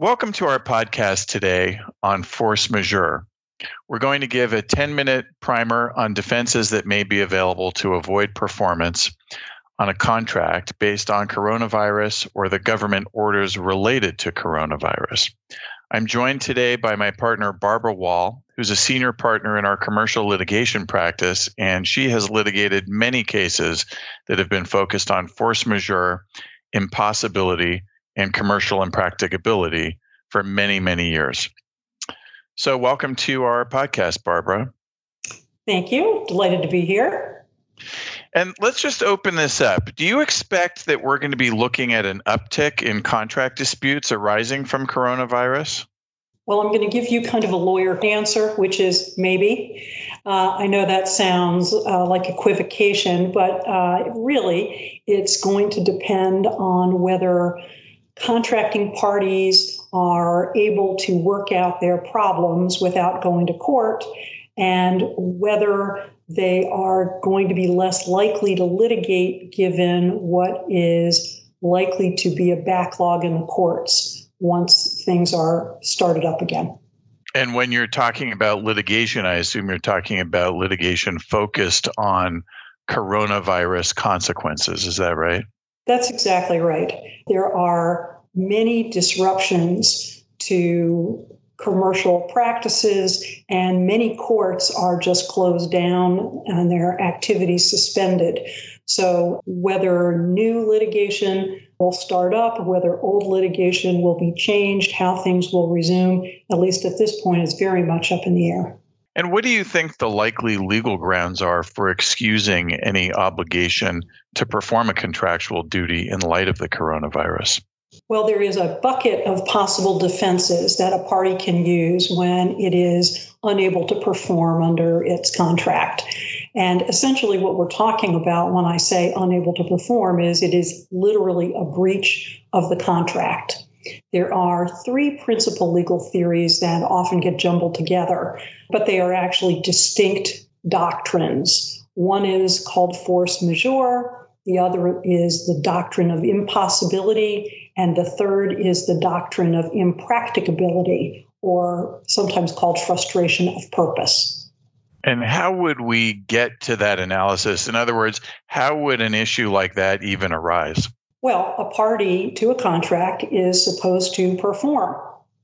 Welcome to our podcast today on force majeure. We're going to give a 10 minute primer on defenses that may be available to avoid performance on a contract based on coronavirus or the government orders related to coronavirus. I'm joined today by my partner, Barbara Wall, who's a senior partner in our commercial litigation practice, and she has litigated many cases that have been focused on force majeure, impossibility, and commercial impracticability for many, many years. So, welcome to our podcast, Barbara. Thank you. Delighted to be here. And let's just open this up. Do you expect that we're going to be looking at an uptick in contract disputes arising from coronavirus? Well, I'm going to give you kind of a lawyer answer, which is maybe. Uh, I know that sounds uh, like equivocation, but uh, really it's going to depend on whether contracting parties are able to work out their problems without going to court and whether they are going to be less likely to litigate given what is likely to be a backlog in the courts once things are started up again. And when you're talking about litigation, I assume you're talking about litigation focused on coronavirus consequences. Is that right? That's exactly right. There are many disruptions to commercial practices, and many courts are just closed down and their activities suspended. So, whether new litigation will start up, whether old litigation will be changed, how things will resume, at least at this point, is very much up in the air. And what do you think the likely legal grounds are for excusing any obligation to perform a contractual duty in light of the coronavirus? Well, there is a bucket of possible defenses that a party can use when it is unable to perform under its contract. And essentially, what we're talking about when I say unable to perform is it is literally a breach of the contract. There are three principal legal theories that often get jumbled together, but they are actually distinct doctrines. One is called force majeure, the other is the doctrine of impossibility, and the third is the doctrine of impracticability, or sometimes called frustration of purpose. And how would we get to that analysis? In other words, how would an issue like that even arise? Well, a party to a contract is supposed to perform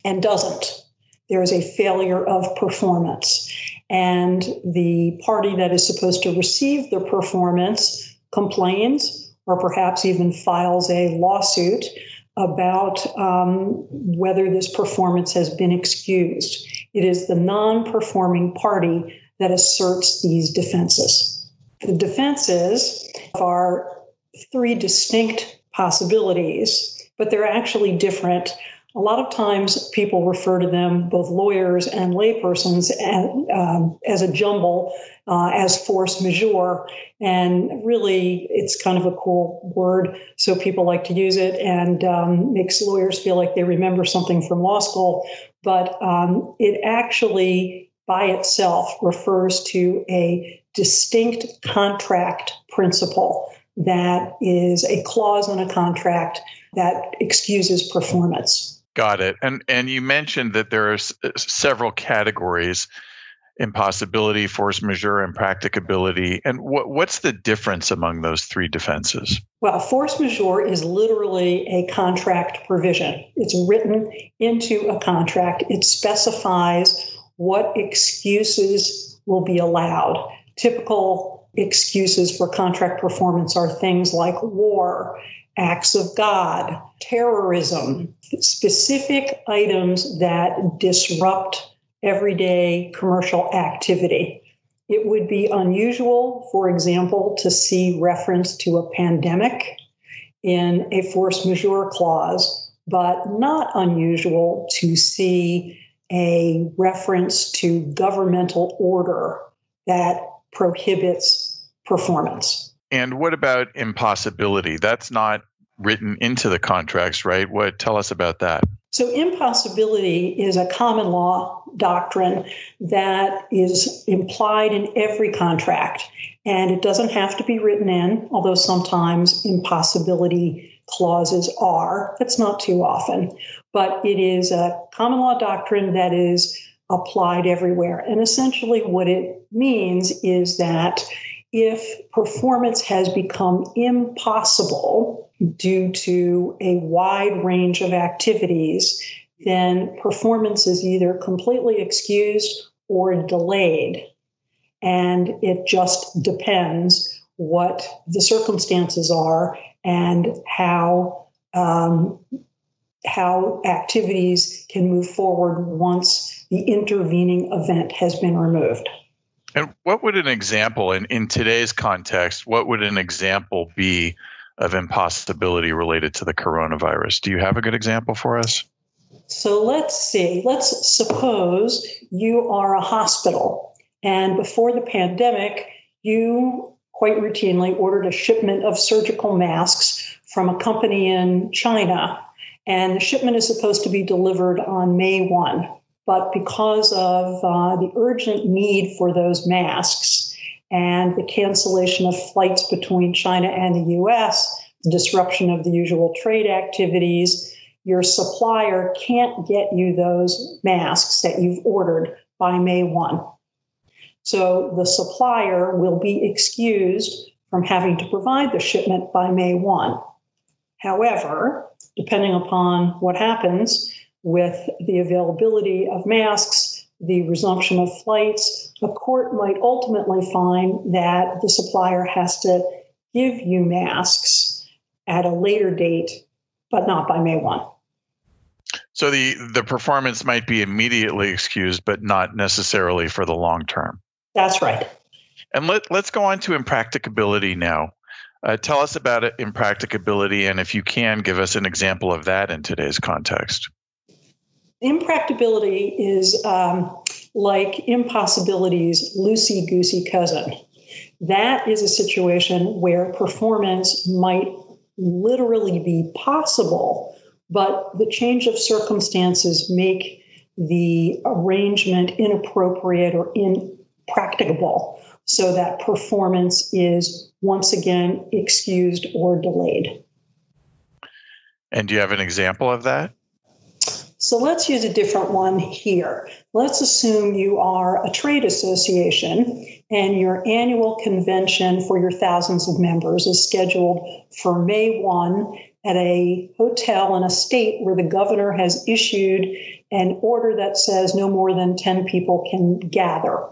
and doesn't. There is a failure of performance. And the party that is supposed to receive the performance complains or perhaps even files a lawsuit about um, whether this performance has been excused. It is the non performing party that asserts these defenses. The defenses are three distinct possibilities, but they're actually different. A lot of times people refer to them, both lawyers and laypersons, as, um, as a jumble, uh, as force majeure. And really, it's kind of a cool word, so people like to use it and um, makes lawyers feel like they remember something from law school. But um, it actually, by itself, refers to a distinct contract principle that is a clause in a contract that excuses performance. Got it. And and you mentioned that there are s- several categories: impossibility, force majeure, impracticability. And what what's the difference among those three defenses? Well, force majeure is literally a contract provision. It's written into a contract. It specifies what excuses will be allowed. Typical excuses for contract performance are things like war, acts of God, terrorism, specific items that disrupt everyday commercial activity. It would be unusual, for example, to see reference to a pandemic in a force majeure clause, but not unusual to see a reference to governmental order that prohibits performance. And what about impossibility? That's not written into the contracts, right? What tell us about that? So impossibility is a common law doctrine that is implied in every contract and it doesn't have to be written in, although sometimes impossibility clauses are. That's not too often. but it is a common law doctrine that is applied everywhere. And essentially, what it means is that if performance has become impossible due to a wide range of activities, then performance is either completely excused or delayed. And it just depends what the circumstances are and how um, how activities can move forward once the intervening event has been removed. And what would an example in, in today's context, what would an example be of impossibility related to the coronavirus? Do you have a good example for us? So let's see. Let's suppose you are a hospital and before the pandemic, you quite routinely ordered a shipment of surgical masks from a company in China. And the shipment is supposed to be delivered on May 1. But because of uh, the urgent need for those masks and the cancellation of flights between China and the US, the disruption of the usual trade activities, your supplier can't get you those masks that you've ordered by May 1. So the supplier will be excused from having to provide the shipment by May 1. However, depending upon what happens with the availability of masks, the resumption of flights, a court might ultimately find that the supplier has to give you masks at a later date, but not by May 1. So the, the performance might be immediately excused, but not necessarily for the long term. That's right. And let, let's go on to impracticability now. Uh, tell us about impracticability, and if you can, give us an example of that in today's context. Impracticability is um, like impossibility's loosey goosey cousin. That is a situation where performance might literally be possible, but the change of circumstances make the arrangement inappropriate or impracticable so that performance is once again excused or delayed. And do you have an example of that? So let's use a different one here. Let's assume you are a trade association and your annual convention for your thousands of members is scheduled for May 1 at a hotel in a state where the governor has issued an order that says no more than 10 people can gather.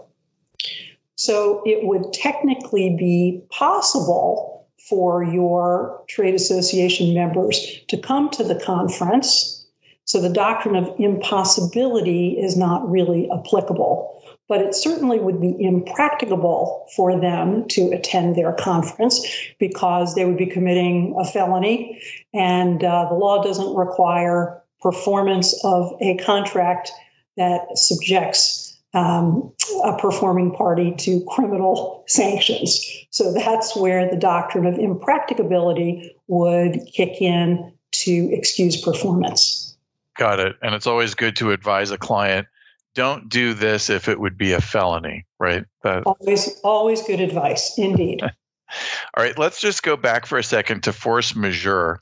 So it would technically be possible for your trade association members to come to the conference. So the doctrine of impossibility is not really applicable, but it certainly would be impracticable for them to attend their conference because they would be committing a felony, and uh, the law doesn't require performance of a contract that subjects um, a performing party to criminal sanctions. So that's where the doctrine of impracticability would kick in to excuse performance. Got it. And it's always good to advise a client don't do this if it would be a felony, right? That... Always, always good advice, indeed. All right, let's just go back for a second to force majeure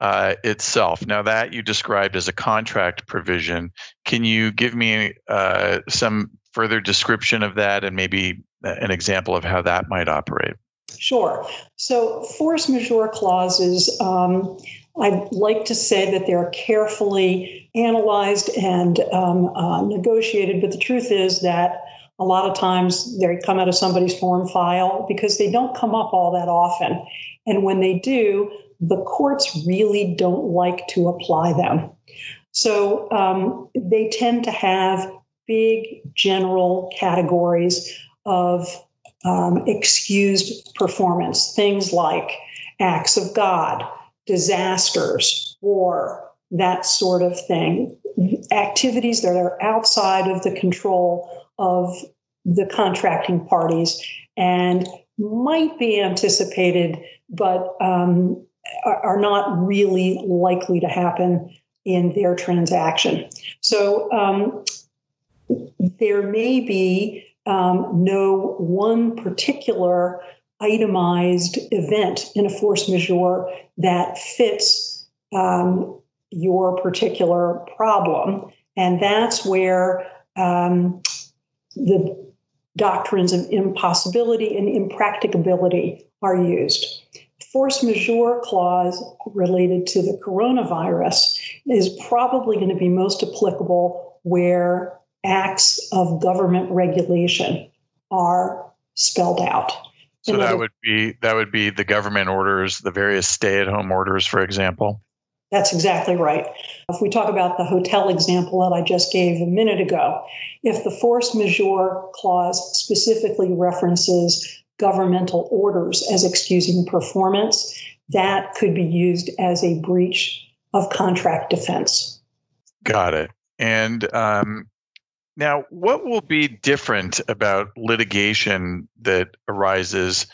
uh, itself. Now, that you described as a contract provision, can you give me uh, some further description of that and maybe an example of how that might operate? Sure. So, force majeure clauses, um, I'd like to say that they're carefully analyzed and um, uh, negotiated, but the truth is that a lot of times they come out of somebody's form file because they don't come up all that often. And when they do, the courts really don't like to apply them. So um, they tend to have big general categories of um, excused performance, things like acts of God, disasters, war, that sort of thing. Activities that are outside of the control of the contracting parties and might be anticipated, but um, are not really likely to happen in their transaction. So um, there may be um, no one particular itemized event in a force majeure that fits um, your particular problem. And that's where um, the doctrines of impossibility and impracticability are used. Force majeure clause related to the coronavirus is probably going to be most applicable where acts of government regulation are spelled out. So that would be that would be the government orders, the various stay-at-home orders, for example. That's exactly right. If we talk about the hotel example that I just gave a minute ago, if the force majeure clause specifically references governmental orders as excusing performance, that could be used as a breach of contract defense. Got it. And um, now, what will be different about litigation that arises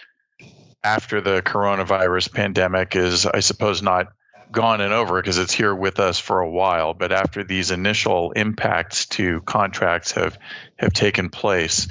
after the coronavirus pandemic is, I suppose, not gone and over because it's here with us for a while. But after these initial impacts to contracts have have taken place,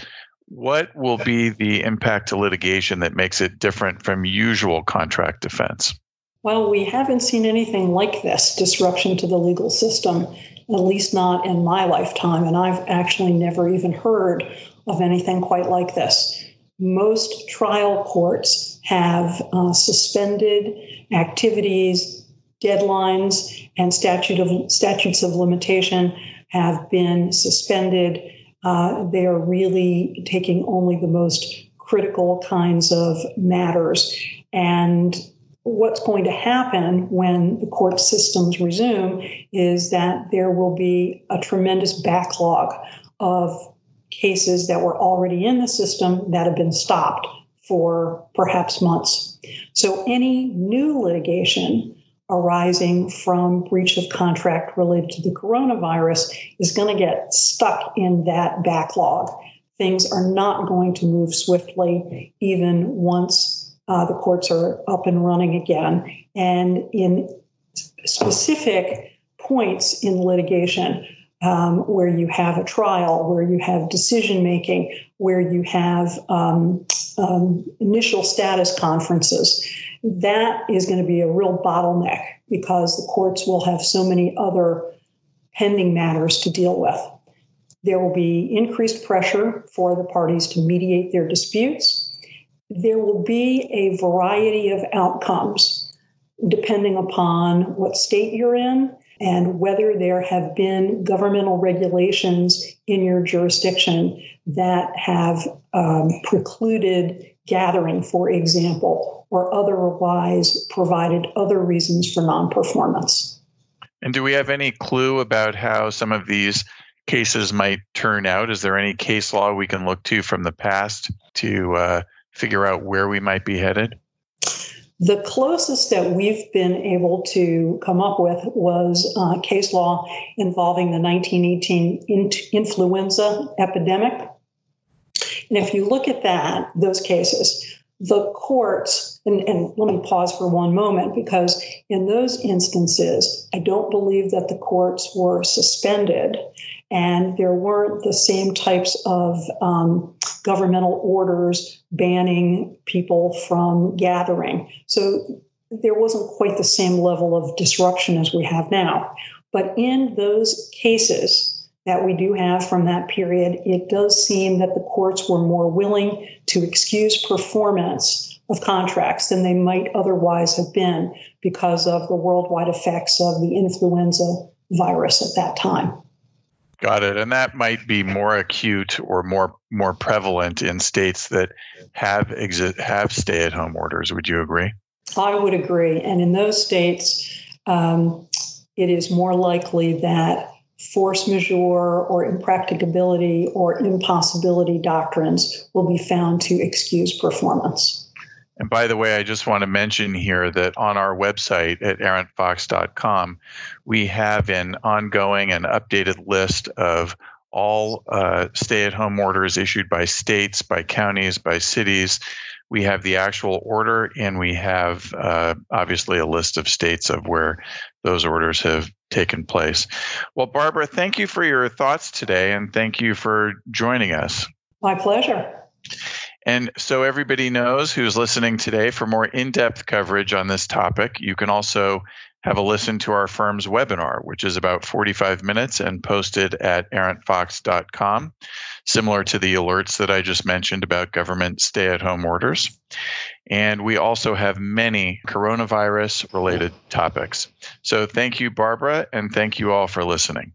what will be the impact to litigation that makes it different from usual contract defense? Well, we haven't seen anything like this disruption to the legal system at least not in my lifetime. And I've actually never even heard of anything quite like this. Most trial courts have uh, suspended activities, deadlines, and statute of, statutes of limitation have been suspended. Uh, they are really taking only the most critical kinds of matters. And what's going to happen when the court systems resume is that there will be a tremendous backlog of cases that were already in the system that have been stopped for perhaps months. So any new litigation arising from breach of contract related to the coronavirus is going to get stuck in that backlog. Things are not going to move swiftly even once uh, the courts are up and running again. And in specific points in litigation, um, where you have a trial, where you have decision making, where you have um, um, initial status conferences, that is going to be a real bottleneck because the courts will have so many other pending matters to deal with. There will be increased pressure for the parties to mediate their disputes there will be a variety of outcomes depending upon what state you're in and whether there have been governmental regulations in your jurisdiction that have um, precluded gathering, for example, or otherwise provided other reasons for non performance. And do we have any clue about how some of these cases might turn out? Is there any case law we can look to from the past to uh, figure out where we might be headed? The closest that we've been able to come up with was uh, case law involving the 1918 in- influenza epidemic. And if you look at that, those cases, the courts, and, and, let me pause for one moment because in those instances, I don't believe that the courts were suspended and there weren't the same types of um, governmental orders banning people from gathering. So there wasn't quite the same level of disruption as we have now. But in those cases that we do have from that period, it does seem that the courts were more willing to excuse performance of contracts than they might otherwise have been because of the worldwide effects of the influenza virus at that time. Got it. And that might be more acute or more more prevalent in states that have exist have stay at home orders. Would you agree? I would agree. And in those states, um, it is more likely that force majeure or impracticability or impossibility doctrines will be found to excuse performance. And by the way, I just want to mention here that on our website at arentfox.com, we have an ongoing and updated list of all uh, stay at home orders issued by states, by counties, by cities. We have the actual order, and we have uh, obviously a list of states of where those orders have taken place. Well, Barbara, thank you for your thoughts today, and thank you for joining us. My pleasure. And so everybody knows who's listening today for more in depth coverage on this topic, you can also have a listen to our firm's webinar, which is about 45 minutes and posted at arentfox.com, similar to the alerts that I just mentioned about government stay at home orders. And we also have many coronavirus related topics. So thank you, Barbara, and thank you all for listening.